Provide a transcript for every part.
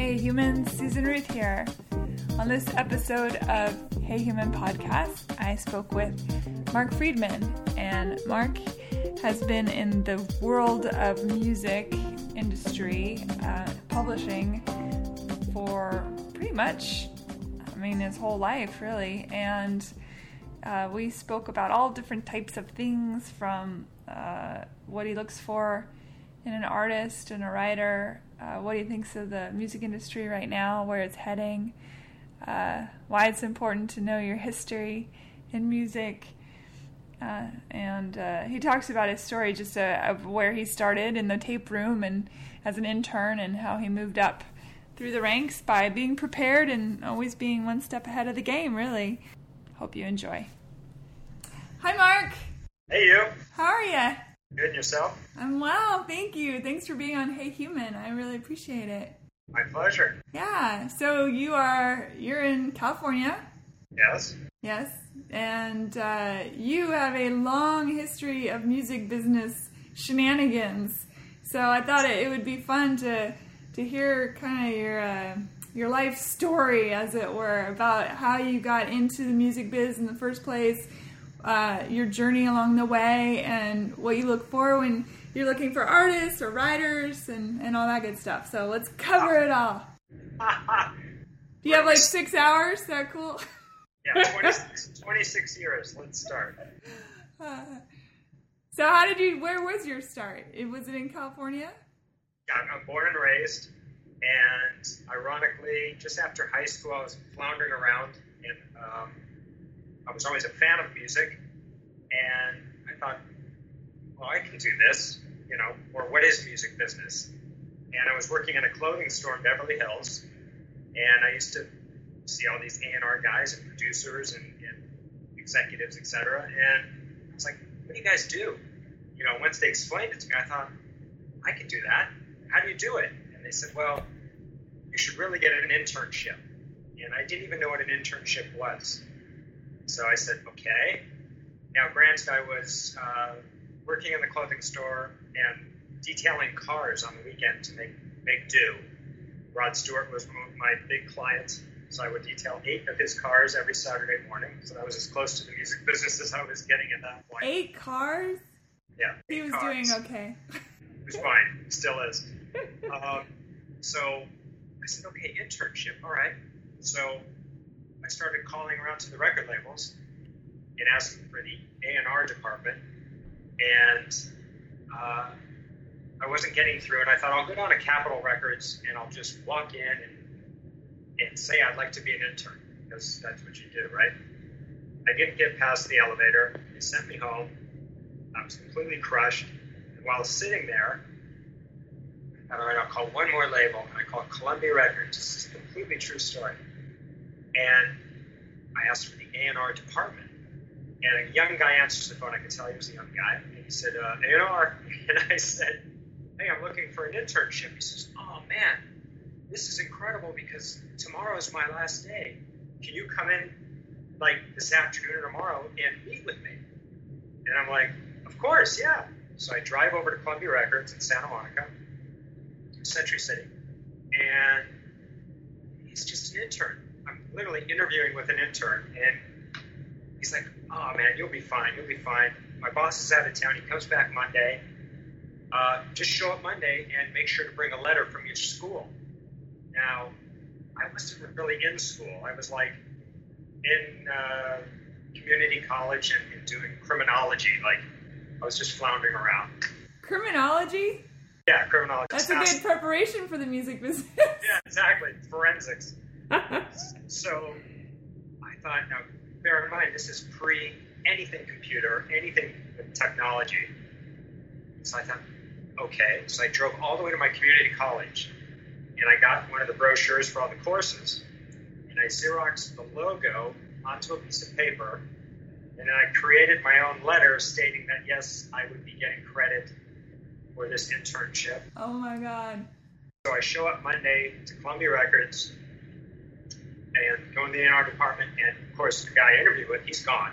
Hey humans, Susan Ruth here. On this episode of Hey Human podcast, I spoke with Mark Friedman, and Mark has been in the world of music industry, uh, publishing for pretty much, I mean, his whole life, really. And uh, we spoke about all different types of things from uh, what he looks for in an artist and a writer, uh, what he thinks of the music industry right now, where it's heading, uh, why it's important to know your history in music. Uh, and uh, he talks about his story just uh, of where he started in the tape room and as an intern and how he moved up through the ranks by being prepared and always being one step ahead of the game, really. Hope you enjoy. Hi, Mark. Hey, you. How are you? Good, and yourself? I'm well, thank you. Thanks for being on Hey Human. I really appreciate it. My pleasure. Yeah. So you are you're in California. Yes. Yes, and uh, you have a long history of music business shenanigans. So I thought it, it would be fun to to hear kind of your uh, your life story, as it were, about how you got into the music biz in the first place, uh, your journey along the way, and what you look for when you're looking for artists or writers and, and all that good stuff. So let's cover it all. Do you have like six hours? Is that cool? yeah, 26, 26 years. Let's start. Uh, so how did you? Where was your start? It was it in California? Yeah, I'm born and raised, and ironically, just after high school, I was floundering around, and um, I was always a fan of music, and I thought, well, I can do this, you know, or what is music business? And I was working in a clothing store in Beverly Hills, and I used to see all these A&R guys and producers and, and executives, etc. And I was like, what do you guys do? You know, once they explained it to me, I thought, I could do that. How do you do it? And they said, well, you should really get an internship. And I didn't even know what an internship was. So I said, okay. Now, granted, I was uh, working in the clothing store and detailing cars on the weekend to make, make do. Rod Stewart was my big client, so I would detail eight of his cars every Saturday morning. So that was as close to the music business as I was getting at that point. Eight cars? Yeah. He was cars. doing okay. It was fine. Still is. um, so I said, okay, internship. All right. So started calling around to the record labels and asking for the A&R department. And uh, I wasn't getting through it. I thought I'll go down to Capitol Records and I'll just walk in and, and say I'd like to be an intern because that's what you do, right? I didn't get past the elevator. They sent me home. I was completely crushed. And while sitting there, I thought, all right, I'll call one more label. And I called Columbia Records. This is a completely true story. And I asked for the A&R department. And a young guy answers the phone. I could tell he was a young guy. And he said, uh, A&R. And I said, hey, I'm looking for an internship. He says, oh, man, this is incredible because tomorrow is my last day. Can you come in like this afternoon or tomorrow and meet with me? And I'm like, of course, yeah. So I drive over to Columbia Records in Santa Monica, Century City, and he's just an intern. I'm literally interviewing with an intern, and he's like, "Oh man, you'll be fine. You'll be fine. My boss is out of town. He comes back Monday. Uh, just show up Monday and make sure to bring a letter from your school." Now, I wasn't really in school. I was like in uh, community college and, and doing criminology. Like I was just floundering around. Criminology? Yeah, criminology. That's a good preparation for the music business. yeah, exactly. Forensics. So I thought, now bear in mind, this is pre anything computer, anything with technology. So I thought, okay. So I drove all the way to my community college and I got one of the brochures for all the courses and I Xeroxed the logo onto a piece of paper and then I created my own letter stating that yes, I would be getting credit for this internship. Oh my God. So I show up Monday to Columbia Records and go in the A&R department, and of course, the guy I interviewed with, he's gone.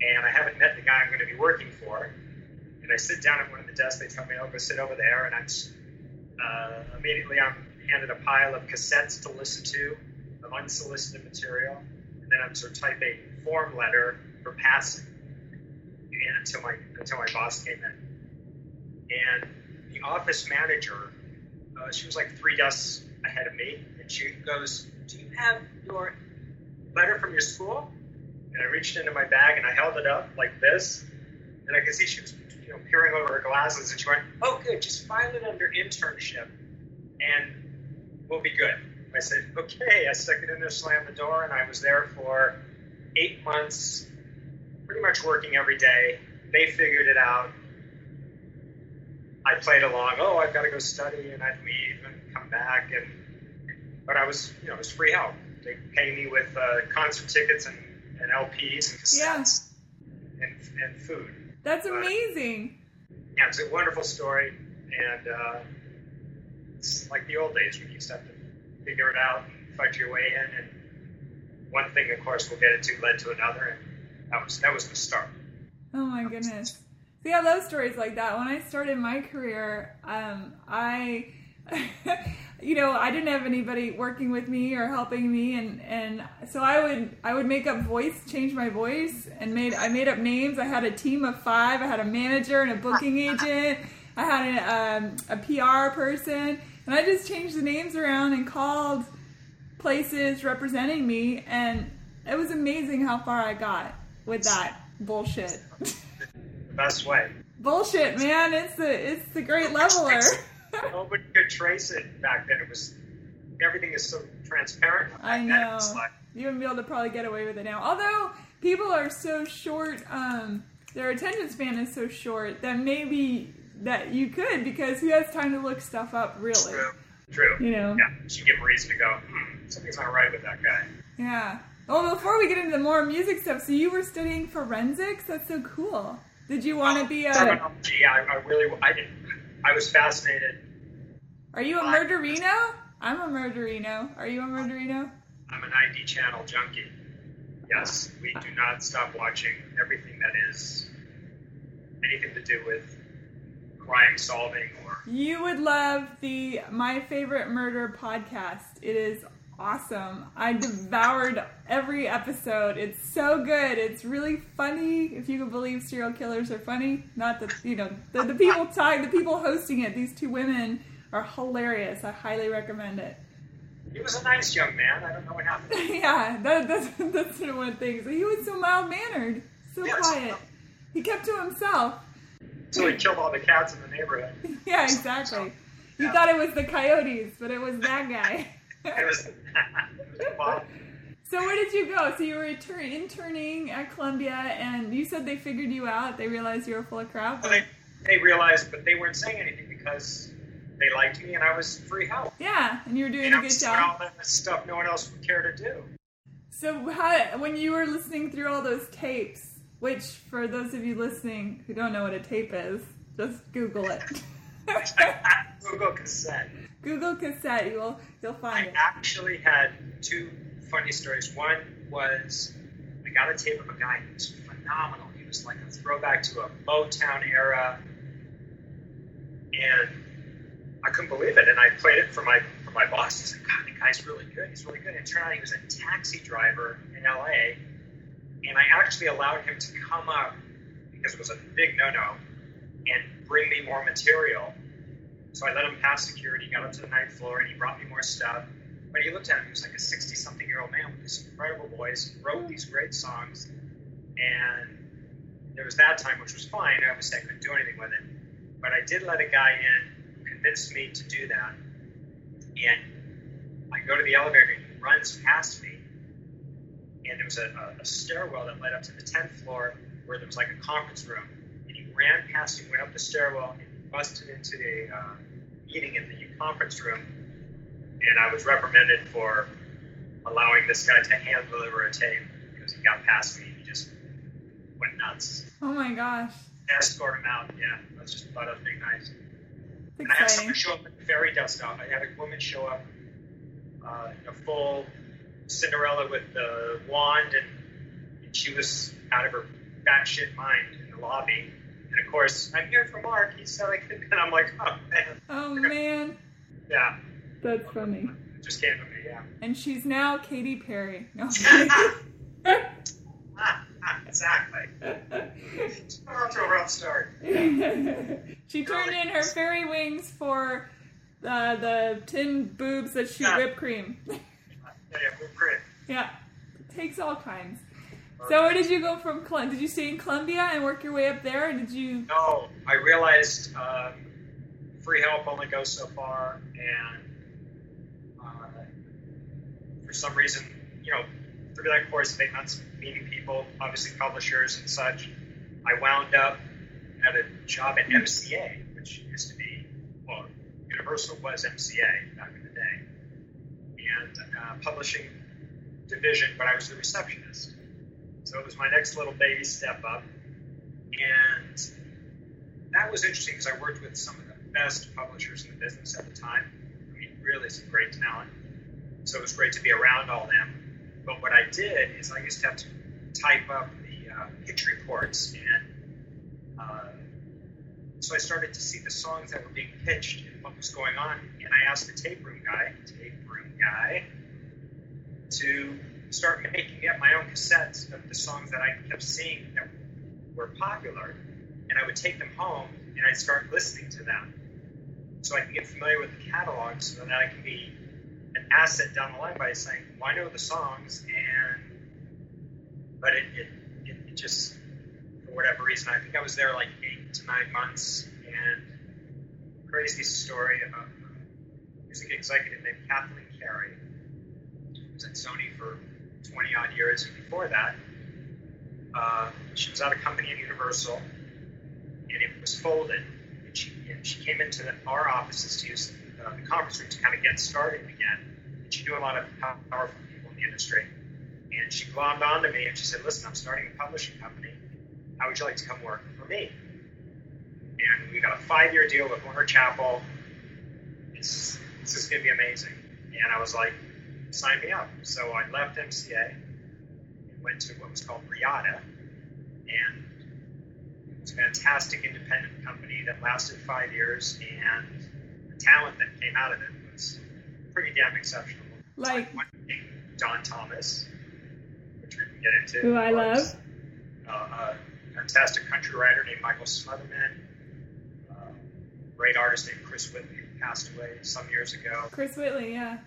And I haven't met the guy I'm going to be working for. And I sit down at one of the desks, they tell me, oh, go sit over there, and I'm uh, immediately I'm handed a pile of cassettes to listen to, of unsolicited material, and then I'm to type a form letter for passing and until my until my boss came in. And the office manager, uh, she was like three desks ahead of me, and she goes, "Do you have your letter from your school?" And I reached into my bag and I held it up like this, and I could see she was you know peering over her glasses, and she went, "Oh, good, just file it under internship, and we'll be good." I said, "Okay." I stuck it in there, slammed the door, and I was there for eight months, pretty much working every day. They figured it out. I played along. Oh, I've got to go study, and I'd leave and come back, and but I was, you know, it was free help. They pay me with uh, concert tickets and, and LPs and cassettes yeah. and, and food. That's amazing. yeah, it's a wonderful story, and uh, it's like the old days when you used to have to figure it out and fight your way in. And one thing, of course, we'll get into led to another, and that was that was the start. Oh my goodness. See, I love stories like that. When I started my career, um, I, you know, I didn't have anybody working with me or helping me, and and so I would I would make up voice, change my voice, and made I made up names. I had a team of five. I had a manager and a booking agent. I had a, um, a PR person, and I just changed the names around and called places representing me, and it was amazing how far I got with that bullshit. the best way. Bullshit, man. It's the it's the great leveler. Nobody could trace it back then. It was everything is so transparent. I know. Like, you wouldn't be able to probably get away with it now. Although people are so short, um, their attention span is so short that maybe that you could because who has time to look stuff up really? True. True. You know. Yeah. You should give a reason to go. Hmm, something's not right with that guy. Yeah. Well, before we get into more music stuff, so you were studying forensics. That's so cool. Did you want to be a? Terminology. I, I really. I didn't. I was fascinated. Are you a murderino? I'm a murderino. Are you a murderino? I'm an ID channel junkie. Yes, we do not stop watching everything that is anything to do with crime solving or. You would love the My Favorite Murder podcast. It is awesome. I devoured every episode. It's so good. It's really funny. If you can believe serial killers are funny, not the you know the, the people talk, the people hosting it. These two women are hilarious. I highly recommend it. He was a nice young man. I don't know what happened. yeah, that, that's that's one thing. So he was so mild mannered, so yes. quiet. He kept to himself. So he killed all the cats in the neighborhood. yeah, exactly. So, you yeah. thought it was the coyotes, but it was that guy. It was, it was so where did you go? So you were interning at Columbia, and you said they figured you out. They realized you were full of crap. Well, they, they realized, but they weren't saying anything because they liked me and I was free help. Yeah, and you were doing and a good job. all that stuff no one else would care to do. So how, when you were listening through all those tapes, which for those of you listening who don't know what a tape is, just Google it. Google cassette. Google cassette. You'll you'll find I it. Actually had two funny stories. One was I got a tape of a guy who was phenomenal. He was like a throwback to a Motown era, and I couldn't believe it. And I played it for my for my boss. He said, "God, the guy's really good. He's really good." And it turned out he was a taxi driver in L.A. And I actually allowed him to come up because it was a big no-no and bring me more material so I let him pass security, got up to the ninth floor, and he brought me more stuff. But he looked at him, he was like a 60 something year old man with this incredible voice, wrote these great songs. And there was that time, which was fine. Obviously, I couldn't do anything with it. But I did let a guy in who convinced me to do that. And I go to the elevator, and he runs past me. And there was a, a stairwell that led up to the 10th floor where there was like a conference room. Ran past me, went up the stairwell, and busted into a uh, meeting in the conference room and I was reprimanded for allowing this guy to hand deliver a tape because he got past me. He just went nuts. Oh my gosh. Escort him out. Yeah, I was just thought I being nice. and I had someone show up in fairy dust out. I had a woman show up uh, in a full Cinderella with the wand, and, and she was out of her batshit mind in the lobby. And of course, I'm here for Mark. He said I could, and I'm like, oh man. Oh man. Yeah. That's funny. It just came to me, yeah. And she's now Katy Perry. No. exactly. She's off to a rough start. she turned in her fairy wings for uh, the tin boobs that shoot Yeah. whipped cream. Yeah, yeah, whipped cream. yeah, takes all kinds. So where did you go from? Did you stay in Columbia and work your way up there? Or did you? No, I realized um, free help only goes so far, and uh, for some reason, you know, through that course of eight months meeting people, obviously publishers and such, I wound up at a job at MCA, which used to be, well, Universal was MCA back in the day, and uh, publishing division, but I was the receptionist. So it was my next little baby step up, and that was interesting because I worked with some of the best publishers in the business at the time. I mean, really some great talent. So it was great to be around all them. But what I did is I used to have to type up the uh, pitch reports, and uh, so I started to see the songs that were being pitched and what was going on. And I asked the tape room guy, tape room guy, to start making up my own cassettes of the songs that I kept seeing that were popular, and I would take them home and I'd start listening to them, so I can get familiar with the catalog, so that I can be an asset down the line by saying, "Well, I know the songs," and but it it, it, it just for whatever reason, I think I was there like eight to nine months, and crazy story about music executive named Kathleen Carey, who was at Sony for 20 odd years, before that, uh, she was at a company at Universal, and it was folded. And she, and she came into the, our offices to use uh, the conference room to kind of get started again. And she knew a lot of powerful people in the industry. And she glommed onto me and she said, Listen, I'm starting a publishing company. How would you like to come work for me? And we got a five year deal with Warner Chappell. It's, this is going to be amazing. And I was like, Sign me up. So I left MCA and went to what was called Riata. And it was a fantastic independent company that lasted five years, and the talent that came out of it was pretty damn exceptional. Like- Dawn Thomas, which we can get into. Who I love. Uh, a fantastic country writer named Michael Smotherman. Uh, great artist named Chris Whitley, who passed away some years ago. Chris Whitley, yeah.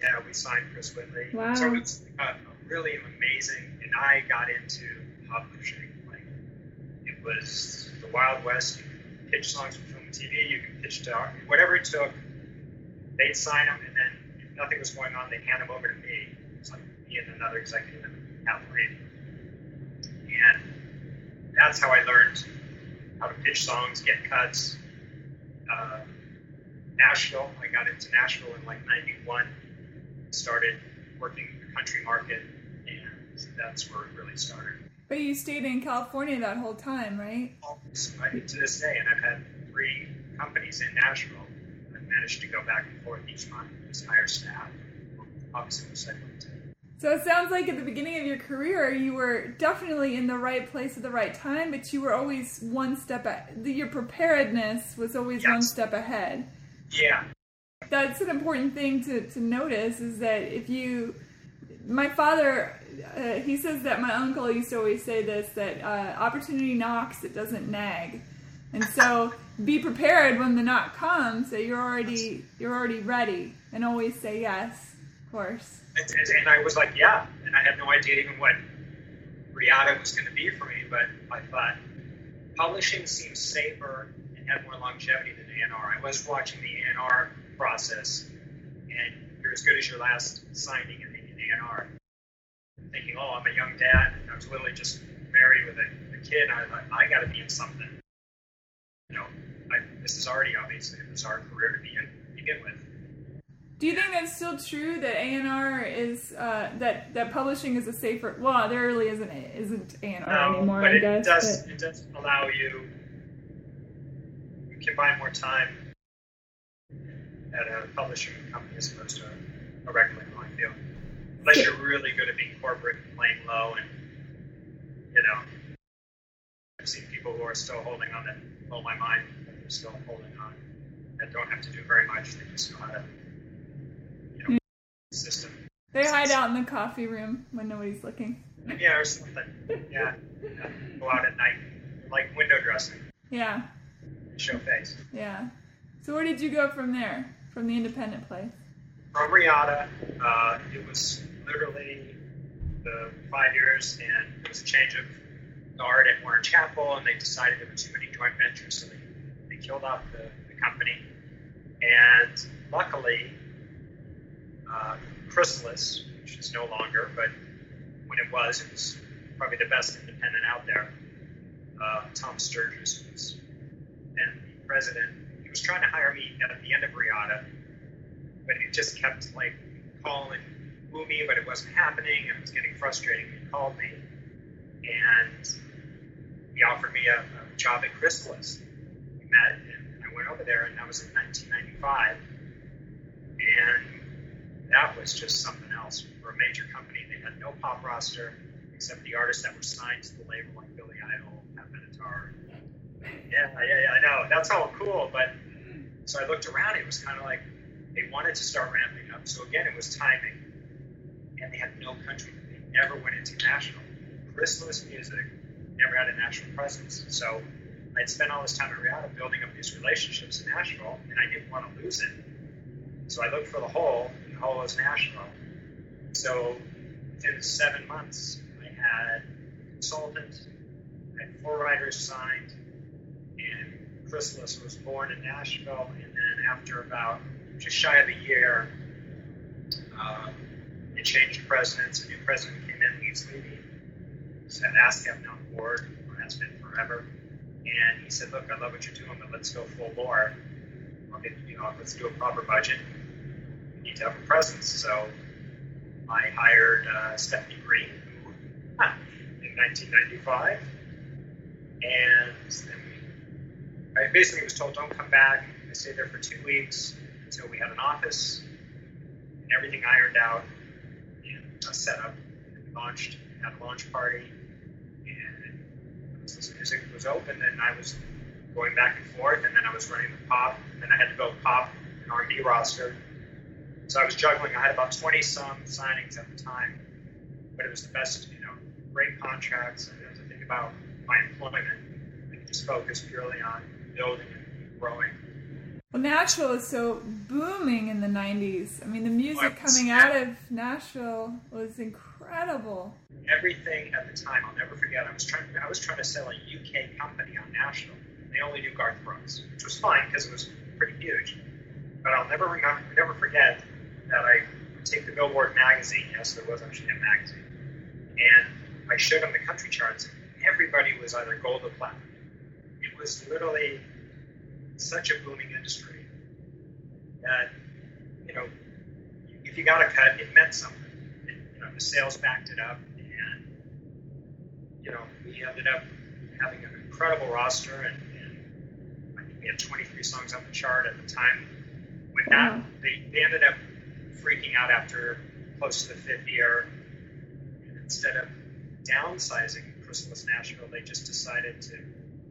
Yeah, we signed Chris Whitley. Wow. So it's uh, really amazing, and I got into publishing. Like it was the Wild West. You could pitch songs for film and TV. You could pitch to whatever it took. They'd sign them, and then if nothing was going on, they'd hand them over to me. It's like me and another executive and Al And that's how I learned how to pitch songs, get cuts. Uh, Nashville, I got into Nashville in like '91 started working in the country market, and that's where it really started. But you stayed in California that whole time, right? Right to this day, and I've had three companies in Nashville. I've managed to go back and forth each month, just hire staff. Obviously, we're segmented. So it sounds like at the beginning of your career, you were definitely in the right place at the right time, but you were always one step ahead. Your preparedness was always Yes. one step ahead. Yeah, That's an important thing to, to notice is that if you. My father, uh, he says that my uncle used to always say this that uh, opportunity knocks, it doesn't nag. And so be prepared when the knock comes that you're already you're already ready and always say yes, of course. and, and, I was like, yeah, and I had no idea even what Riata was going to be for me, but I thought publishing seems safer and had more longevity than A&R. I was watching the A&R process, and you're as good as your last signing in, in A&R. Thinking, oh, I'm a young dad, and I was literally just married with a, a kid, I I got to be in something. You know, I, this is already obviously a bizarre career to be in, to begin with. Do you think that's still true that A and R is uh, that that publishing is a safer? Well, there really isn't isn't A and R No, anymore, but I it guess. does but- it does allow you you can buy more time at a publishing company as opposed to a record label. I feel unless you're really good at being corporate and playing low, and you know, I've seen people who are still holding on that blow my mind that they're still holding on that don't have to do very much. They just know how to mm. system. They hide out in the coffee room when nobody's looking. Yeah, or something. Yeah. yeah. Go out at night, like window dressing, Yeah, show face. yeah. So where did you go from there? From the independent place? From Riata, uh, it was literally the five years, and it was a change of guard at Warner Chappell, and they decided there were too many joint ventures, so they, they killed off the, the company. And luckily, uh, Chrysalis, which is no longer, but when it was, it was probably the best independent out there. Uh, Tom Sturges was then the president. Was trying to hire me at the end of Riata, but it just kept like calling woo me, but it wasn't happening. And it was getting frustrating. He called me, and he offered me a, a job at Chrysalis. We met, and I went over there, and that was in 1995, and that was just something else for a major company. They had no pop roster except the artists that were signed to the label, like Billy Idol, Pat Benatar. Yeah, yeah, yeah, I know. That's all cool, but so I looked around. It was kind of like they wanted to start ramping up. So again, it was timing, and they had no country. They never went international. Chrysalis Music never had a national presence. So I'd spent all this time at Riata building up these relationships in Nashville, and I didn't want to lose it. So I looked for the hole, and the hole was Nashville. So within seven months, I had a consultant, I had four writers signed, and Chrysalis was born in Nashville. And then after about just shy of a year, uh, it changed presidents. A new president came in, Leeds Levy, said ASCAP now on board, or has been forever. And he said, "Look, I love what you're doing, but let's go full bore. I'll get, you know, let's do a proper budget. We need to have a presence." So I hired uh, Stephanie Green in 1995, and then we, I basically was told, "Don't come back." I stayed there for two weeks until we had an office and everything ironed out and uh, set up. And we launched, had a launch party, and this music was open, and I was going back and forth, and then I was running the pop, and then I had to build pop and R&B roster. So I was juggling. I had about 20 some signings at the time, but it was the best, you know, great contracts. I didn't have to think about my employment. I could just focus purely on building and growing. Well, Nashville was so booming in the 90s. I mean, the music coming out of Nashville was incredible. everything at the time. I'll never forget. I was trying. I was trying to sell a UK company on Nashville. They only knew Garth Brooks, which was fine because it was pretty huge. But I'll never remember, never forget that I would take the Billboard magazine. Yes, there was actually a magazine, and I showed them the country charts. Everybody was either gold or platinum. It was literally such a booming industry that you know, if you got a cut, it meant something. And, you know, the sales backed it up, and you know, we ended up having an incredible roster, and, and I think we had 23 songs on the chart at the time. When that, Wow. they, they ended up freaking out after close to the fifth year, and instead of downsizing Chrysalis Nashville, they just decided to.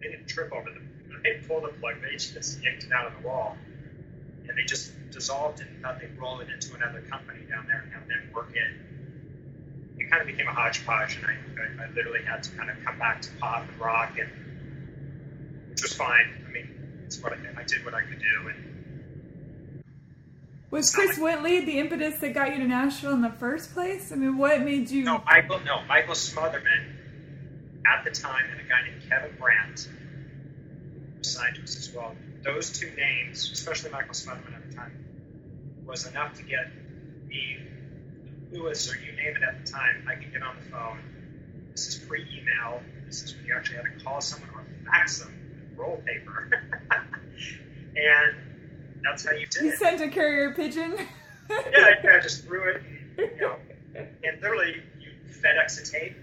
They didn't trip over the. They pulled the plug. They just yanked it out of the wall and they just dissolved it and thought they'd roll it into another company down there and have them work it. It kind of became a hodgepodge, and I, I, I literally had to kind of come back to pop and rock, and which was fine. I mean, it's what I, I did what I could do, and Was Chris Whitley the impetus that got you to Nashville in the first place? I mean, what made you? no, Michael, no, Michael Smotherman at the time, and a guy named Kevin Brandt signed to us as well. Those two names, especially Michael Smotherman at the time, was enough to get me Lewis or you name it at the time. I could get on the phone. This is pre-email. This is when you actually had to call someone or fax them roll paper, and that's how you did You it. sent a carrier pigeon? yeah, I just threw it, you know, and literally you FedEx a tape,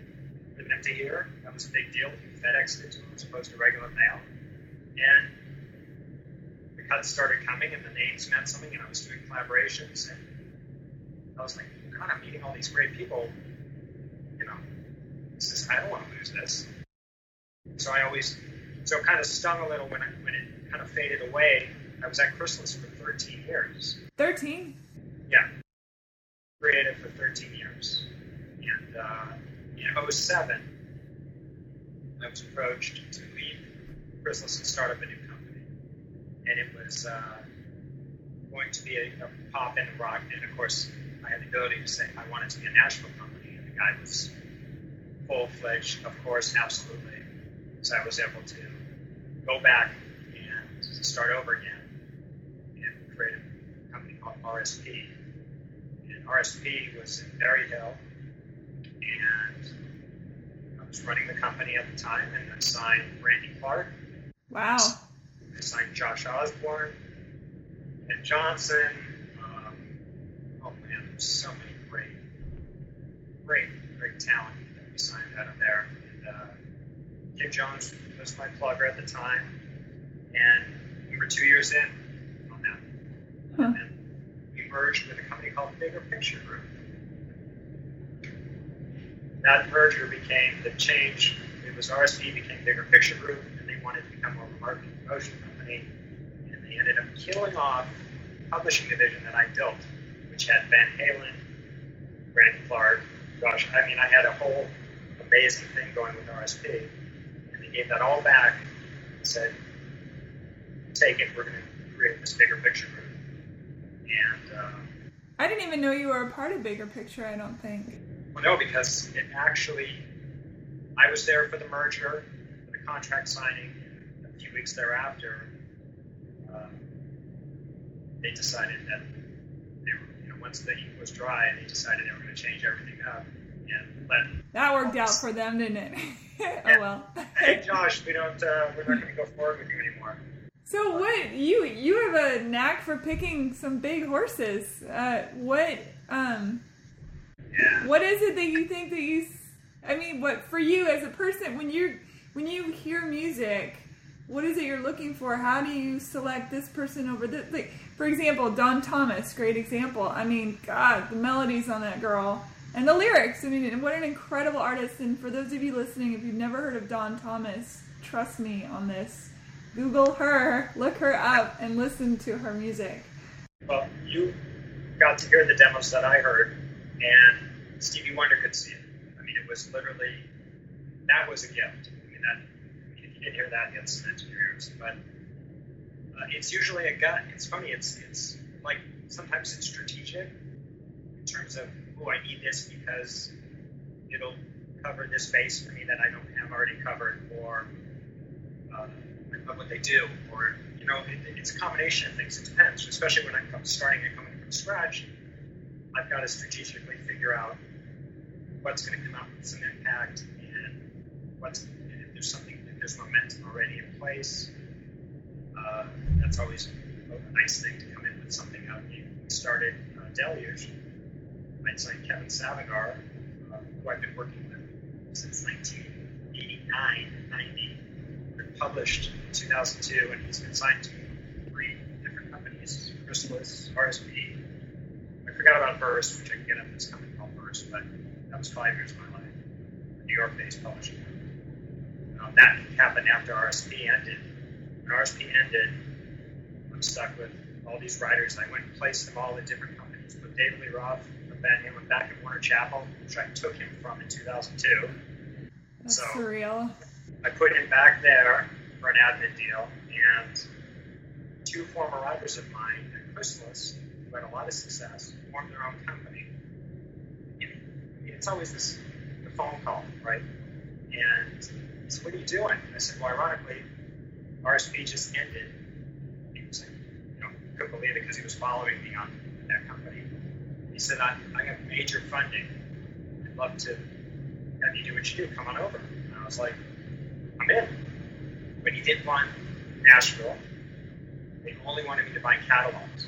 meant to hear. That was a big deal. FedEx it to them as opposed to regular mail, and the cuts started coming, and the names meant something, and I was doing collaborations, and I was like, God, I'm meeting all these great people. You know, this is I don't want to lose this. So I always, so it kind of stung a little when I, when it kind of faded away. I was at Chrysalis for 13 years. 13? Yeah. creative for 13 years. And uh, in 07, I was approached to leave Chrysalis and start up a new company. And it was uh, going to be a, a pop and rock. And of course, I had the ability to say I wanted to be a Nashville company. And the guy was full fledged, of course, absolutely. So I was able to go back and start over again and create a company called RSP. And RSP was in Berry Hill, and I was running the company at the time, and I signed Randy Clark. Wow. I signed Josh Osborne, and Johnson. Um, oh man, there's so many great, great, great talent that we signed out of there. And uh, Kim Jones was my plugger at the time, and we were two years in on that. Huh. And we merged with a company called Bigger Picture Group. That merger became the change. It was RSP became Bigger Picture Group, and they wanted to become more of a marketing promotion company. And they ended up killing off the publishing division that I built, which had Van Halen, Randy Clark, gosh, I mean, I had a whole amazing thing going with RSP. And they gave that all back and said, take it, we're going to create this bigger picture group. And, uh, I didn't even know you were a part of Bigger Picture, I don't think. No, because it actually, I was there for the merger, for the contract signing, a few weeks thereafter, uh, they decided that they were, you know, once the ink was dry, they decided they were going to change everything up and let That worked out for them, didn't it? oh well. hey Josh, we don't, uh, we're not going to go forward with you anymore. So what you you have a knack for picking some big horses. Uh, what um Yeah. what is it that you think that you? I mean, what for you as a person when you when you hear music, what is it you're looking for? How do you select this person over this? Like for example, Dawn Thomas, great example. I mean, God, the melodies on that girl and the lyrics. I mean, and what an incredible artist. And for those of you listening, if you've never heard of Dawn Thomas, trust me on this. Google her, look her up, and listen to her music. Well, you got to hear the demos that I heard, and Stevie Wonder could see it. I mean, it was literally that was a gift. I mean, that I mean, if you didn't hear that, you had your ears. But uh, it's usually a gut. It's funny. It's it's like sometimes it's strategic in terms of oh, I need this because it'll cover this space for me that I don't have already covered, or uh, what they do, or you know, it, it's a combination of things. It depends, especially when I'm starting and coming from scratch. I've got to strategically figure out what's going to come out with some impact and what's and if there's something if there's momentum already in place. Uh, that's always a nice thing to come in with something out. We started uh, Deluge. I signed Kevin Savigar, uh, who I've been working with since 1989, 90. Been published in 2002, and he's been signed to three different companies: Chrysalis, RSP. I forgot about Verse, which I can get up this coming called Verse, but that was five years of my life. A New York-based publishing. company. Um, that happened after RSP ended. When RSP ended, I'm stuck with all these writers. I went and placed them all in different companies. Put David Lee Roth Van Halen back at Warner Chappell, which I took him from in 2002. That's So- surreal. I put him back there for an admin deal, and two former writers of mine at Chrysalis, who had a lot of success, formed their own company. And it's always this the phone call, right? And he said, "What are you doing?" And I said, "Well, ironically, RSP just ended." He was like, you know, couldn't believe it because he was following me on that company. He said, "I, I have major funding. I'd love to have you do what you do. Come on over." And I was like, I'm in. But he didn't want Nashville. They only wanted me to buy catalogs.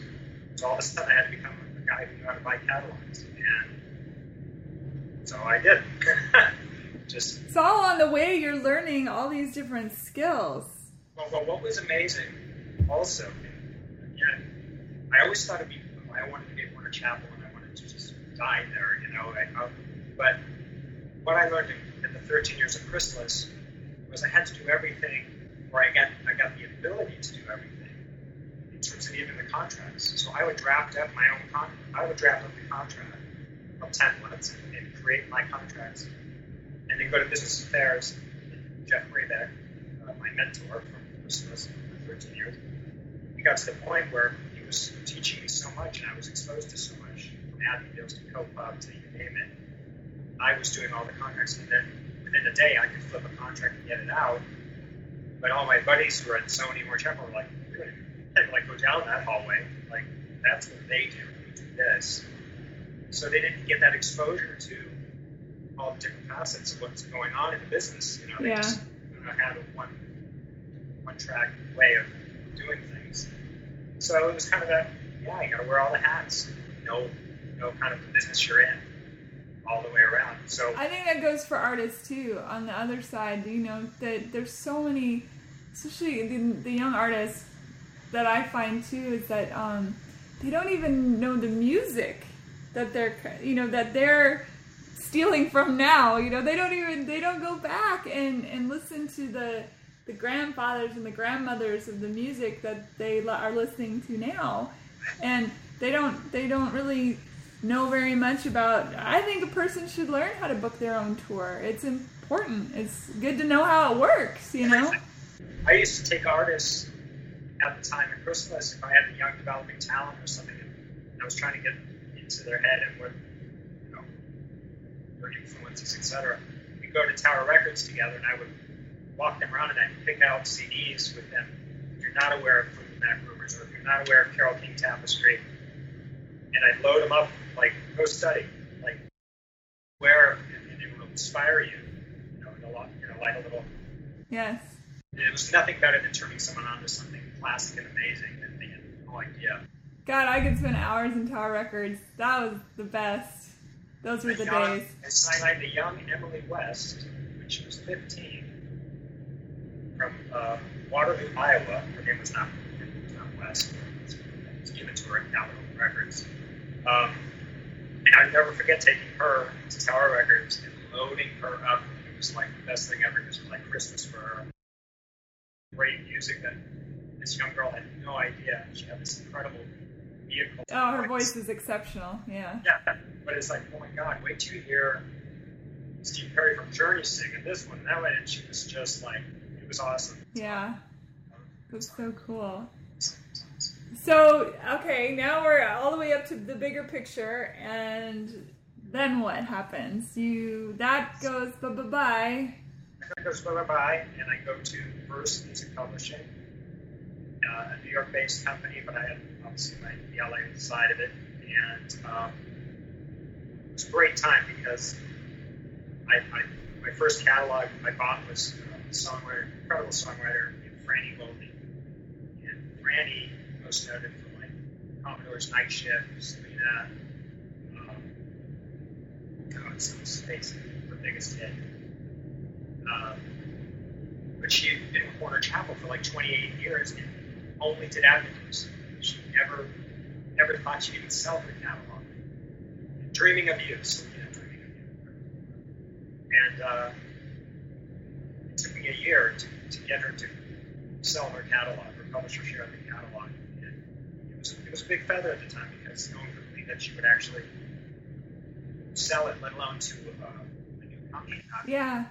So all of a sudden I had to become a guy who knew how to buy catalogs. And so I did. Just, It's all on the way you're learning all these different skills. well, well, what was amazing also, again, I always thought it'd be, I wanted to be at Warner Chappell and I wanted to just die there, you know. I, uh, but what I learned in, in the 13 years of Chrysalis was I had to do everything, or I got I got the ability to do everything in terms of even the contracts. So I would draft up my own con- I would draft up the contract, of templates and create my contracts, and then go to business affairs. Jeff Raybeck, uh, my mentor from Chrysalis for 13 years, we got to the point where he was teaching me so much, and I was exposed to so much, from admin deals to co-pub to you name it. I was doing all the contracts, and then within a day, I could flip a contract and get it out. But all my buddies who were at Sony or Chappell were like, "You're gonna like go down that hallway. Like that's what they do. We do this." So they didn't get that exposure to all the different facets of what's going on in the business. You know, they Yeah. just don't know how to one one track way of doing things. So it was kind of that, yeah, you got to wear all the hats. Know know kind of the business you're in all the way around. So I think that goes for artists too. On the other side, you know, that there's so many, especially the, the young artists that I find too, is that um, they don't even know the music that they're, you know, that they're stealing from now. You know, they don't even they don't go back and and listen to the the grandfathers and the grandmothers of the music that they are listening to now, and they don't they don't really know very much about. I think a person should learn how to book their own tour. It's important. It's good to know how it works. You know. I used to take artists at the time at Chrysalis if I had a young developing talent or something, and I was trying to get into their head and what you know their influences, etc. We'd go to Tower Records together, and I would walk them around and I'd pick out CDs with them. If you're not aware of Fleetwood Mac Rumors, or if you're not aware of Carole King Tapestry, and I'd load them up like go study, like where and it will inspire you. You know, and a lot, you know, like a little Yes. It was nothing better than turning someone on to something classic and amazing that they had no idea. God, I could spend hours in Tower Records. That was the best. Those were the young, days. I signed the young Emily West when she was 15 from uh, Waterloo, Iowa. Her name was not, was not West. It was given to her at Capitol Records. Um, and I'll never forget taking her to Tower Records and loading her up. It was like the best thing ever because it was like Christmas for her. Great music that this young girl had no idea. She had this incredible vehicle. Oh, her voice is exceptional. Yeah. Yeah, but it's like, oh my God, wait till you hear Steve Perry from Journey singing this one and that one, and she was just like, it was awesome. Yeah. It was so cool. So, okay, now we're all the way up to the bigger picture, and then what happens? You that goes bye bye bye. Goes bye, and I go to Verse Music Publishing, uh, a New York-based company, but I had obviously my the LA side of it, and um, it was a great time because I, I my first catalog I bought was uh, a songwriter, incredible songwriter named Franne Golde, and Franne most noted for like Commodore's Night Shift, Selena, um, God, some space, her biggest hit. Um, but she had been in Warner Chappell for like 28 years and only did avenues. She never, never thought she'd even sell her catalog. Dreaming of you, Selena, dreaming of you. And uh, it took me a year to, to get her to sell her catalog, her share of the catalog. And it was, it was a big feather at the time because no one could believe that she would actually sell it, let alone to uh, a new company. Not Yeah.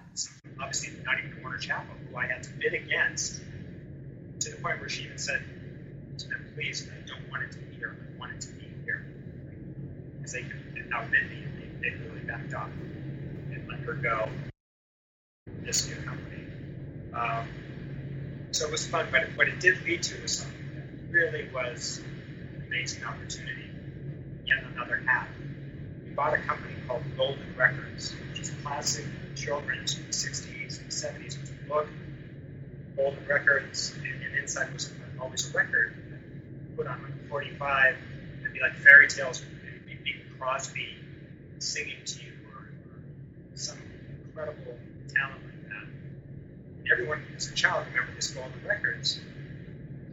obviously not even Warner Chappell, who I had to bid against, to the point where she even said to them, please, I don't want it to be here, I want it to be here. Because they could outbid me, they, they really backed off and let her go. This new company. Um, so it was fun, but what it did lead to was something that really was an amazing opportunity. Yet another hat. We bought a company called Golden Records, which is classic children's from the 60s and 70s. It was a book, Golden Records, and, and inside was always a record put on like 45. It'd be like fairy tales, it'd be Crosby singing to you, or, or some incredible talent like that. And everyone, as a child, remembered this Golden Records.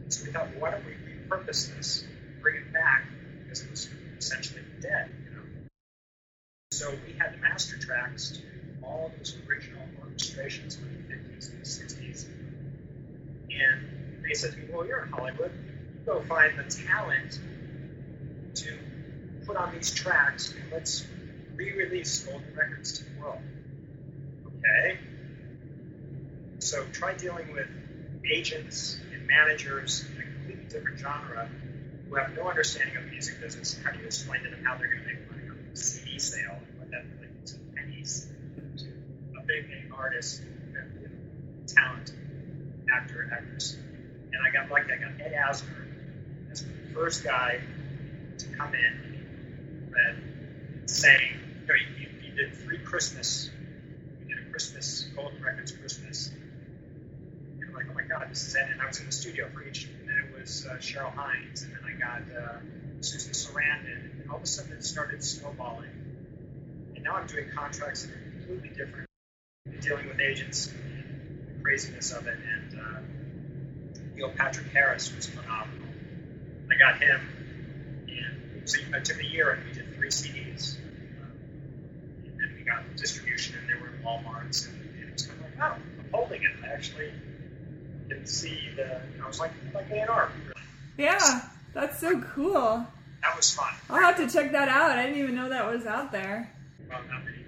So we thought, well, why don't we repurpose this, bring it back, because it was essentially dead. So we had the master tracks to all those original orchestrations from the 50s and the 60s. And they said to me, well, you're in Hollywood. You go find the talent to put on these tracks and let's re-release Golden Records to the world. Okay. So try dealing with agents and managers in a completely different genre who have no understanding of the music business. How do you explain to them how they're going to make money CD sale and what that means in pennies to a big name artist, you know, talent, actor, actress? And I got lucky. I got Ed Asner as the first guy to come in that saying, you know, he, he did three Christmas, he did a Christmas, Golden Records Christmas. And I'm like, oh my God, this is it. And I was in the studio for each, and then it was uh, Cheryl Hines, and then I got uh, Susan Sarandon, and all of a sudden it started snowballing. And now I'm doing contracts that are completely different, dealing with agents and the craziness of it. And uh, Neil Patrick Harris was phenomenal. I got him, and was a, it took a year, and we did three CDs. Um, and then we got distribution, and they were in Walmart's, and, and it was kind of like, oh, I'm holding it. I actually can see the, you know, it was like like A&R. Really. Yeah, that's so cool. That was fun. I'll have to check that out. I didn't even know that was out there. Well, not many.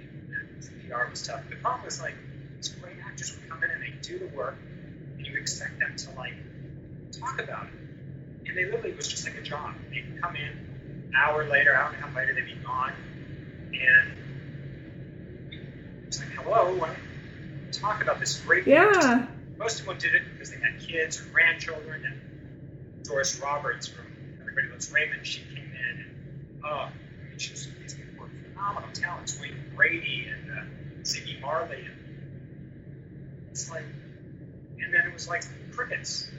PR was tough. The problem was like, these great actors would come in and they do the work, and you expect them to like talk about it. And they literally it was just like a job. They'd come in, an hour later, hour and a half later, they'd be gone. And it's like, hello, want to talk about this great Yeah. Most of them did it because they had kids or grandchildren. And Doris Roberts from Everybody Raymond, she came in and, oh, I mean, these people were phenomenal talents. Wayne Brady and uh, Ziggy Marley. And it's like, and then it was like crickets.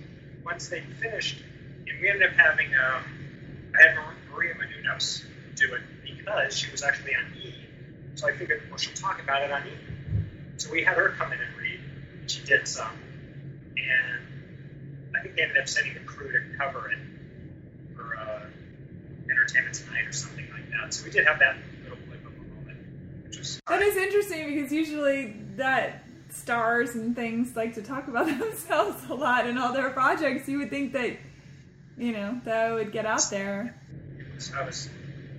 Once they finished, and we ended up having, um, I had Maria Menounos do it because she was actually on E. So I figured, well, she'll talk about it on E. So we had her come in and read. She did some. And I think they ended up sending the crew to cover it Entertainment Tonight or something like that. So we did have that little blip of a moment, which was That is interesting because usually that stars and things like to talk about themselves a lot in all their projects. You would think that, you know, that would get out there. was, I was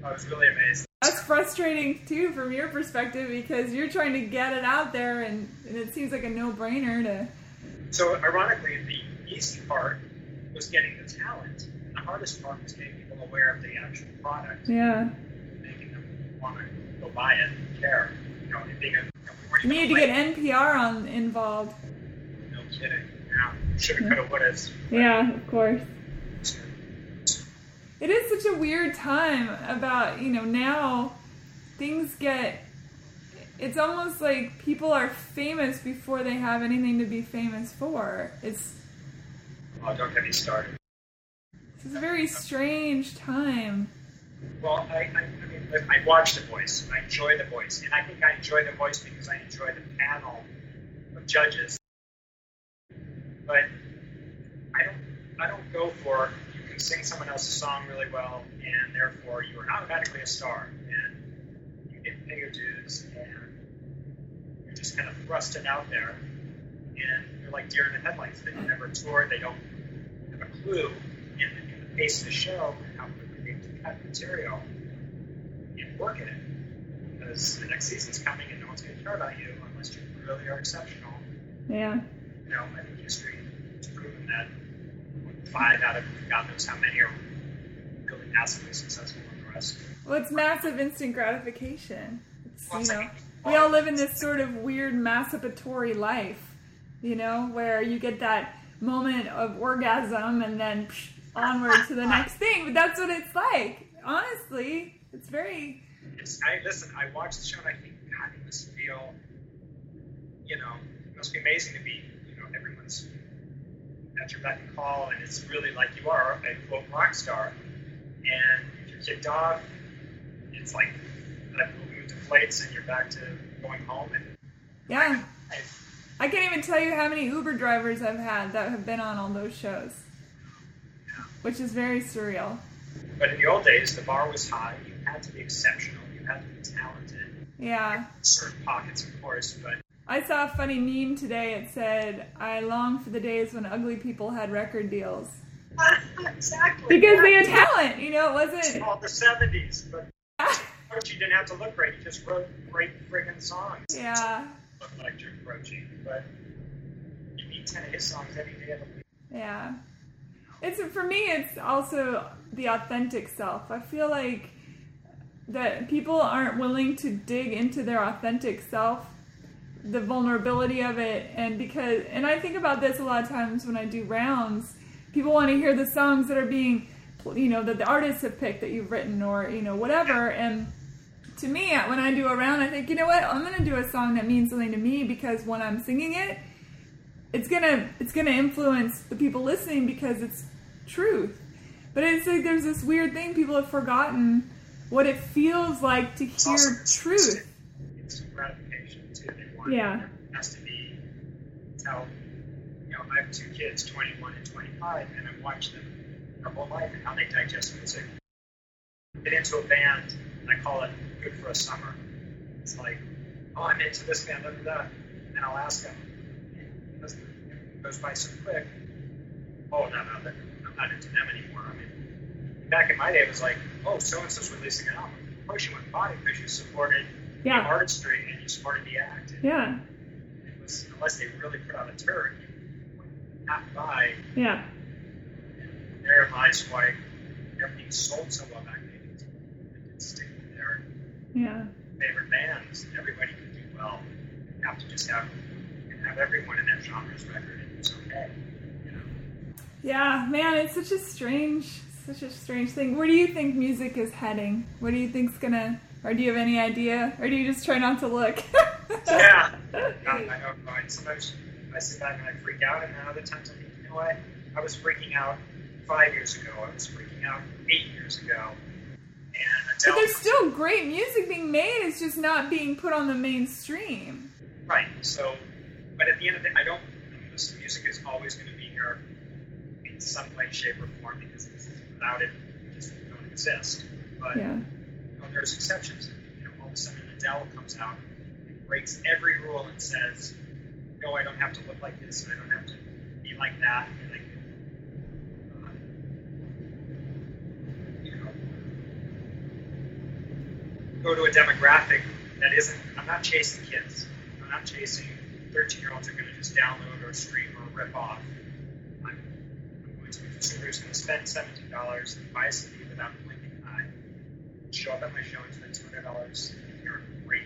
I was really amazed. That's frustrating too from your perspective because you're trying to get it out there and, and it seems like a no brainer to. So ironically, the easy part was getting the talent. Hardest part was getting people aware of the actual product, Yeah. making them want to go buy it, and care. You know, it being a you know, we You need to get NPR on involved. No kidding. Yeah, shoulda, coulda, woulda. Yeah, of course. It is such a weird time about, you know, now things get. It's almost like people are famous before they have anything to be famous for. It's, Oh, don't get me started. It's a very strange time. Well, I, I, I watch The Voice. I enjoy The Voice, and I think I enjoy The Voice because I enjoy the panel of judges. But I don't, I don't go for you can sing someone else's song really well, and therefore you are automatically a star, and you get to pay your dues, and you're just kind of thrusted out there, and you're like deer in the headlights. They've never toured, they don't have a clue in the, in the pace of the show and how quickly they to cut material and work in it. Because the next season's coming and no one's going to care about you unless you really are exceptional. Yeah. You know, I think history has proven that five out of God knows how many are really massively successful and the rest. Well, it's massive instant gratification. It's, Well, you know, like- we all live in this sort of weird masturbatory life, you know, where you get that moment of orgasm and then psh, onward to the next thing. But that's what it's like. Honestly, it's very. It's, I listen. I watch the show and I think, God, it must feel, you know, it must be amazing to be, you know, everyone's at your beck and call, and it's really like you are a quote rock star. And if you're kicked off, it's like that movie deflates, and you're back to going home. And Yeah. I, I can't even tell you how many Uber drivers I've had that have been on all those shows, which is very surreal. but in the old days, the bar was high. You had to be exceptional. You had to be talented. Yeah. Certain pockets, of course, but I saw a funny meme today. It said, I long for the days when ugly people had record deals. exactly Because they had talent, you know, it wasn't. all the '70s, but But you didn't have to look great. You just wrote great friggin' songs. Yeah. Look like Jim Croce, but you meet ten of his songs every day of the week. Yeah. It's for me. It's also the authentic self. I feel like that people aren't willing to dig into their authentic self, the vulnerability of it, and because and I think about this a lot of times when I do rounds. People want to hear the songs that are being, you know, that the artists have picked that you've written or you know whatever. And to me, when I do a round, I think, you know what, I'm going to do a song that means something to me because when I'm singing it, it's gonna it's gonna influence the people listening because it's truth. But it's like there's this weird thing people have forgotten what it feels like to It's hear truth. Instant gratification too. They want Yeah. it has to be how you know, I have two kids, twenty one and twenty five, and I've watched them their whole life and how they digest music. Get into a band and I call it good for a summer. It's like, oh I'm into this band, look at that. And I'll ask them, it goes by so quick, oh no no, I'm not into them anymore. I mean back in my day it was like, oh so and so's releasing an album. Of course you went and because you supported the Yeah. artistry and you supported the act. And Yeah. it was, unless they really put out a turd, you would not buy. Yeah. And there lies why everything sold so well back then. It didn't stick with their Yeah. favorite bands. Everybody could do well. You have to just have you have everyone in that genre's record and it's okay. Yeah, man, it's such a strange, such a strange thing. Where do you think music is heading? What do you think's gonna, or do you have any idea, or do you just try not to look? Yeah. I, I don't know. Sometimes I sit back and I freak out, and then other times I think, you know what? I was freaking out five years ago. I was freaking out eight years ago. And But there's still great music being made. It's just not being put on the mainstream. right. So, but at the end of the day, I don't. This music is always going to be here some way, shape, or form because without it, it just don't exist. But Yeah. you know, there's exceptions. You know, all of a sudden Adele comes out and breaks every rule and says, "No, I don't have to look like this, and I don't have to be like that." And can, uh, you know, go to a demographic that isn't. I'm not chasing kids. I'm not chasing 13 year olds who are going to just download or stream or rip off. I'm, I'm to a consumer who's going to spend $17 and buy a CD without blinking an eye show up at my show and spend two hundred dollars a great.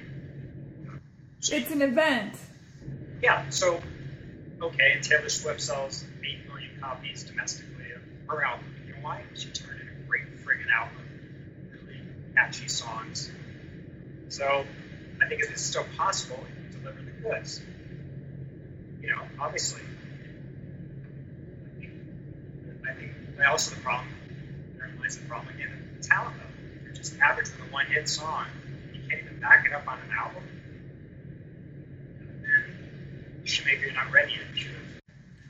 It's an event. Yeah, so okay, and Taylor Swift sells eight million copies domestically of her album. You know why? She turned in a great friggin' album, really catchy songs. So I think it's still possible to deliver the goods. You know, obviously. I think, I also the problem, therein lies the problem again, the talent level. You're just average with a one hit song. You can't even back it up on an album. Then you maybe you're not ready have.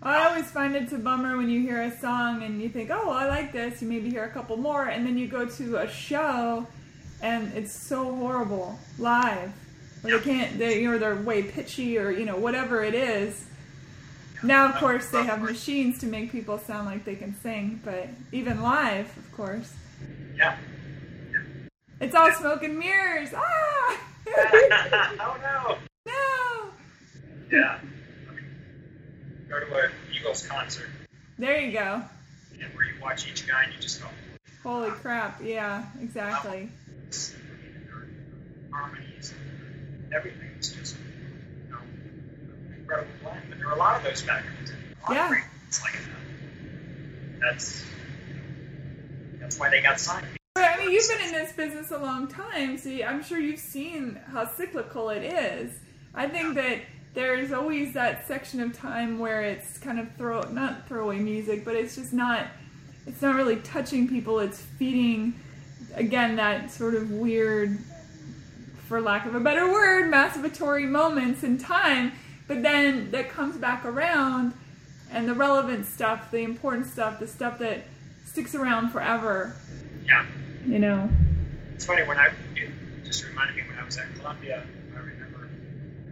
I always find it's a bummer when you hear a song and you think, oh, I like this. You maybe hear a couple more, and then you go to a show and it's so horrible live. Or they can't, they, or they're way pitchy, or you know, whatever it is. Now, of course, they have machines to make people sound like they can sing, but even live, of course, Yeah. it's all smoke and mirrors. Ah! oh no. no! Yeah. Go to a Eagles concert There you go. and where you watch each guy and you just go, Holy crap! Yeah, exactly. "This," I mean, their harmonies and everything is just, an incredible. But there are a lot of those back in the day. A lot Yeah. like that. That's that's why they got signed. But I mean, you've been in this business a long time, so I'm sure you've seen how cyclical it is. I think that there's always that section of time where it's kind of throw not throwaway music, but it's just not it's not really touching people. It's feeding again that sort of weird, for lack of a better word, masturbatory moments in time. But then that comes back around, and the relevant stuff, the important stuff, the stuff that sticks around forever. Yeah. You know. It's funny when I it just reminded me when I was at Columbia. I remember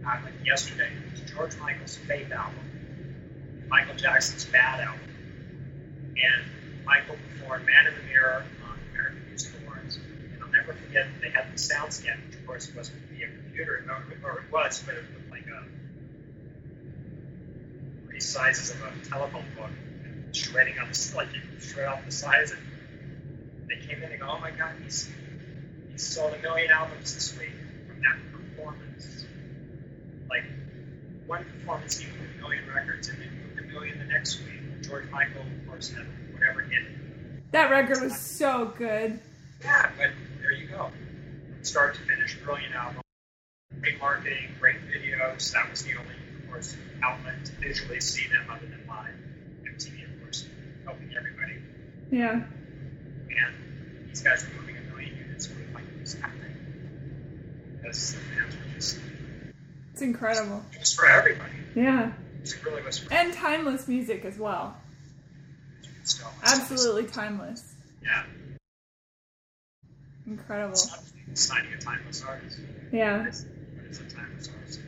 like yesterday. It was George Michael's Faith album, Michael Jackson's Bad album, and Michael performed Man in the Mirror on American Music Awards. And I'll never forget they had the SoundScan, which of course wasn't via computer, or, it was, but it looked three sizes of a telephone book, shredding on the like you shred off the size, and they came in and go, "Oh my God, he's he sold a million albums this week from that performance." Like one performance, he moved a million records, and then moved a million the next week. George Michael, of course, had whatever hit. That record was so good. Yeah, but there you go. Start to finish, brilliant album. Great marketing, great videos. That was the only, course, outlet to visually see them other than live. MTV, of course, helping everybody. Yeah. And these guys were moving a million units with like it was happening. Because the fans were just. It's incredible. It was for everybody. Yeah. It really was for And timeless music as well. Absolutely timeless. Yeah. Incredible. It's not signing a timeless artist. Yeah. But it's, but it's a timeless artist.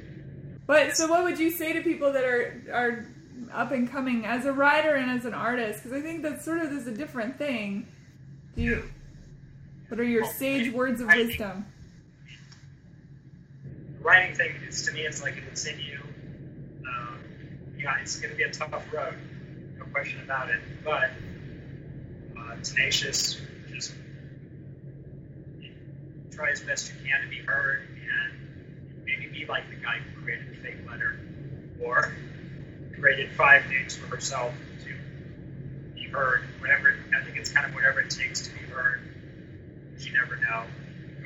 But so, what would you say to people that are are up and coming as a writer and as an artist? Because I think that sort of is a different thing. Do you? What are your sage words of wisdom? The writing thing is to me, it's like if it's in you. Um, yeah, it's going to be a tough road, no question about it. But uh, tenacious, just try as best you can to be heard, and maybe be like the guy who created the fake letter, or created five names for herself to be heard. Whatever, I think it's kind of whatever it takes to be heard. You never know.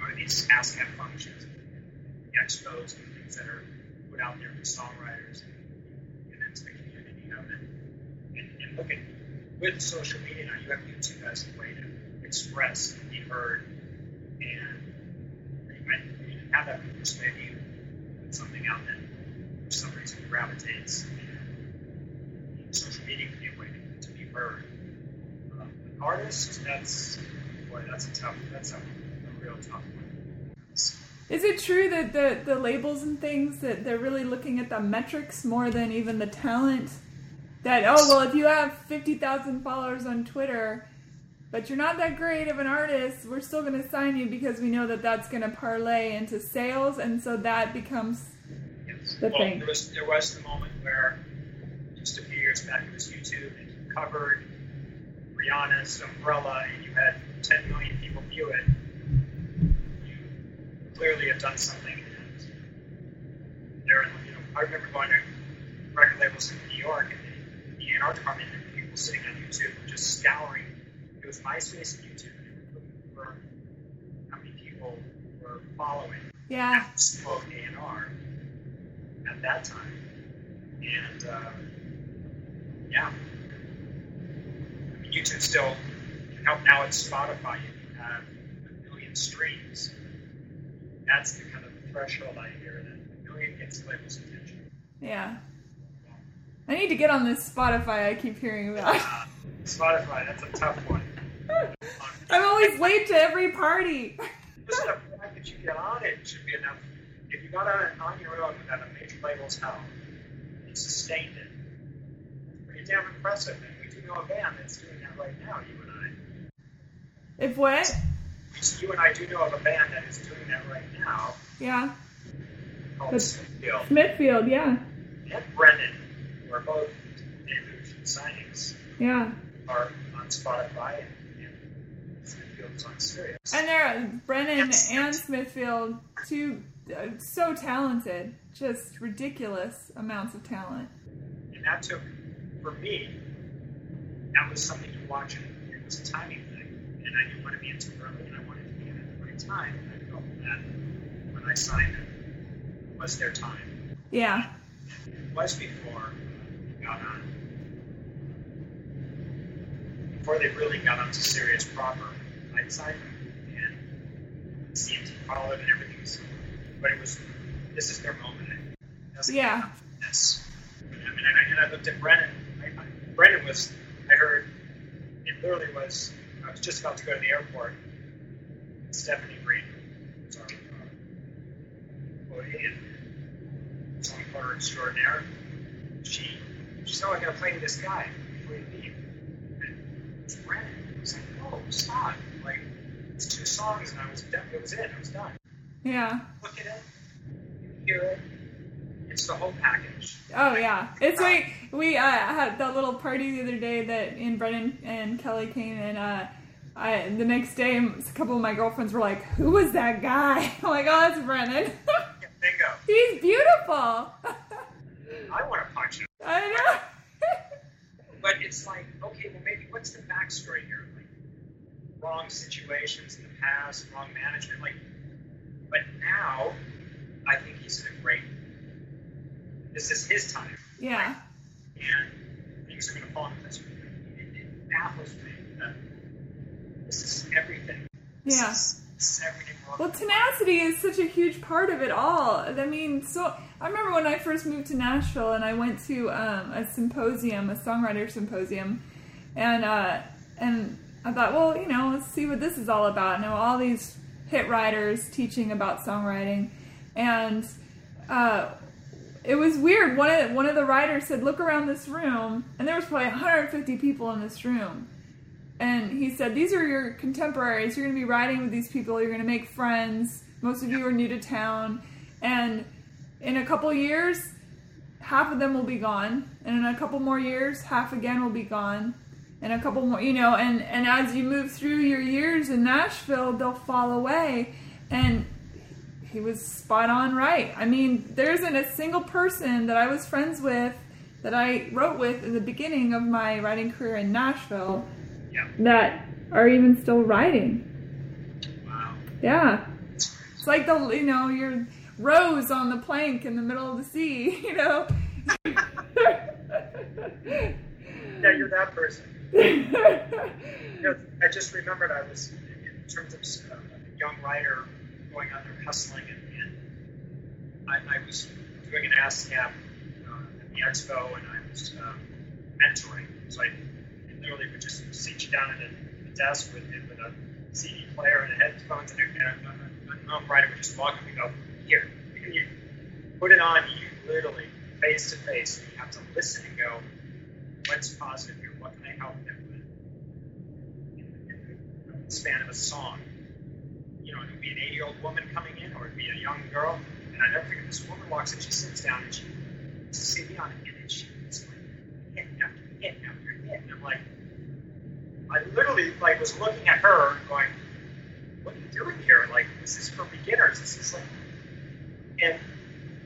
Go to these ASCAP functions expos and things that are put out there for songwriters and into the community of it. And, and look at with social media now, you have YouTube as a way to express and be heard. And you might you have that maybe something out that for some reason gravitates. And social media can be a way to, to be heard. Um, an artist, that's boy, that's a tough, that's a, a real tough one. Is it true that the, the labels and things that they're really looking at the metrics more than even the talent? That oh well, if you have fifty thousand followers on Twitter, but you're not that great of an artist, we're still going to sign you because we know that that's going to parlay into sales, and so that becomes Yes. the well, thing. There was there was the moment where just a few years back it was YouTube and you covered Rihanna's umbrella and you had 10 million people view it. You clearly have done something. And there, you know, I remember going to record labels in New York and the, the A&R department and people sitting on YouTube just scouring. It was MySpace and YouTube and were how many people were following Yeah, spoke A&R at that time. And uh, yeah, I mean, YouTube still now, now it's Spotify. You have a million streams. That's the kind of threshold I hear that a million gets labels attention. yeah. I need to get on this Spotify I keep hearing about. Uh, Spotify, that's a tough one. I'm always late to every party. Just the fact that you get on it should be enough. If you got on it on your own without a major label's help, you sustained it. It's pretty damn impressive. And we do know a band that's doing that right now, you and I. If what? You and I do know of a band that is doing that right now Yeah, called That's- Smithfield Smithfield. Yeah, and Brennan, who are both and signings, yeah. are on Spotify and, and Smithfield's on Sirius. And they're Brennan and Smithfield, two uh, so talented, just ridiculous amounts of talent. And that took, for me, that was something to watch. And it was a timing thing. And I didn't want to be in too early, and I wanted to be in at the right time. And I felt that when I signed them, it was their time. Yeah, It was before they got on, before they really got onto Sirius proper. Signed them, and CMT followed, and everything was. But it was, this is their moment. That's yeah, this. I mean, and I, and I looked at Brennan. I, I, Brennan was, I heard, it literally was, I was just about to go to the airport. Stephanie Green was our uh, employee and song player extraordinaire. She, she said, oh, I got to play with this guy before you leave. And it's Brennan. Was like, oh, stop. It's two songs, and I was done. It was it. I was done. Yeah. Look at it, you hear it. It's the whole package. Oh yeah, it's like we uh, had that little party the other day that and Brennan and Kelly came and uh, I the next day a couple of my girlfriends were like, "Who was that guy?" I'm like, "Oh, that's Brennan. Yeah, bingo. He's beautiful." I want to punch him. I know. But it's like, okay, well, maybe what's the backstory here? Wrong situations in the past, wrong management. Like, but now, I think he's in a great. This is his time, yeah. and things are going to fall into place. It, it baffles me that this is everything. This Yeah. is, this is everything. Well, tenacity is such a huge part of it all. I mean, so I remember when I first moved to Nashville and I went to um, a symposium, a songwriter symposium, and uh, and I thought, well, you know, let's see what this is all about. I know all these hit writers teaching about songwriting, and uh, it was weird. One of one of the writers said, "Look around this room," and there was probably 150 people in this room. And he said, These are your contemporaries. You're going to be riding with these people. You're going to make friends. Most of you are new to town. And in a couple years, half of them will be gone. And in a couple more years, half again will be gone. And a couple more, you know, and, and as you move through your years in Nashville, they'll fall away. And he was spot on right. I mean, there isn't a single person that I was friends with that I wrote with in the beginning of my writing career in Nashville Yeah. that are even still writing. Wow. Yeah. It's like the you know, your rose on the plank in the middle of the sea, you know. Yeah, you're that person. I just remembered I was, in terms of uh, a young writer going out there hustling, and, and I, I was doing an ASCAP uh, at the expo, and I was um, mentoring. So I literally would just sit you down at a, a desk with, with a CD player and headphones, and a, a, a, a writer would just walk up and go, "Here, you put it on." You literally face to face, and you have to listen and go, "What's positive here? What can I help them with?" in the span of a song. You know, it would be an 80 year old woman coming in, or it'd be a young girl. And I never forget this woman walks in, she sits down, and she puts a on it, and she like, hit after hit after hit. And I'm like, I literally like was looking at her going, what are you doing here? Like, this is for beginners. This is like, and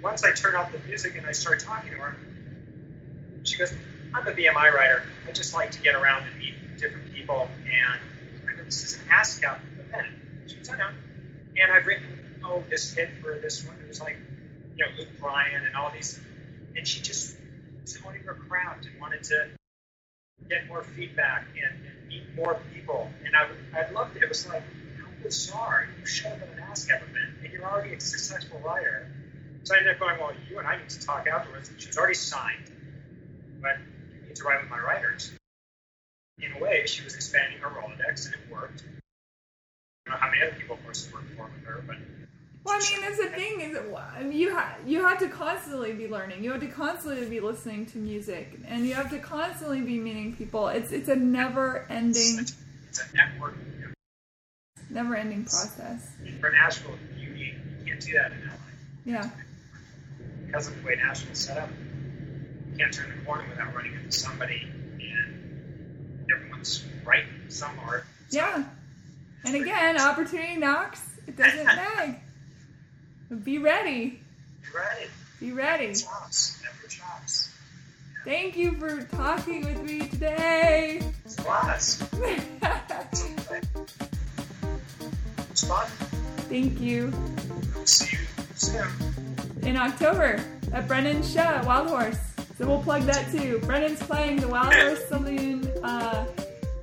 once I turn off the music and I start talking to her, she goes, I'm a BMI writer. I just like to get around and meet different people. And I go, this is an ASCAP event. She goes, I know. And I've written, oh, this hit for this one. It was like, you know, Luke Bryan and all these. And she just was honing her craft and wanted to get more feedback and, and meet more people. And I, I loved it. It was like, how bizarre. You showed up at an ASCAP event and you're already a successful writer. So I ended up going, well, you and I need to talk afterwards. And she was already signed. But you need to write with my writers. In a way, she was expanding her Rolodex, and it worked. I don't know how many other people, of course, worked for with her, but Well, I mean, that's the thing is, you ha- you have to constantly be learning. You have to constantly be listening to music, and you have to constantly be meeting people. It's it's a never ending, it's, it's a network. You know, never ending process. for Nashville, you, you can't do that in LA. Yeah, Because of the way Nashville's set up, can't turn the corner without running into somebody, and everyone's right somewhere. yeah. And again, opportunity knocks. It doesn't nag. Be ready. You're right. Be ready. Chops. Never chops. Thank you for talking with me today. It's class. It's fun. Thank you. See you soon. In October at Brennan's show at Wild Horse. So we'll plug that too. Brennan's playing the Wild Horse something uh,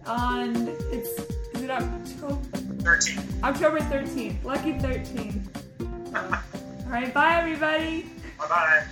on it's is it October 13. October 13th. Lucky 13. All right, bye everybody. Bye bye.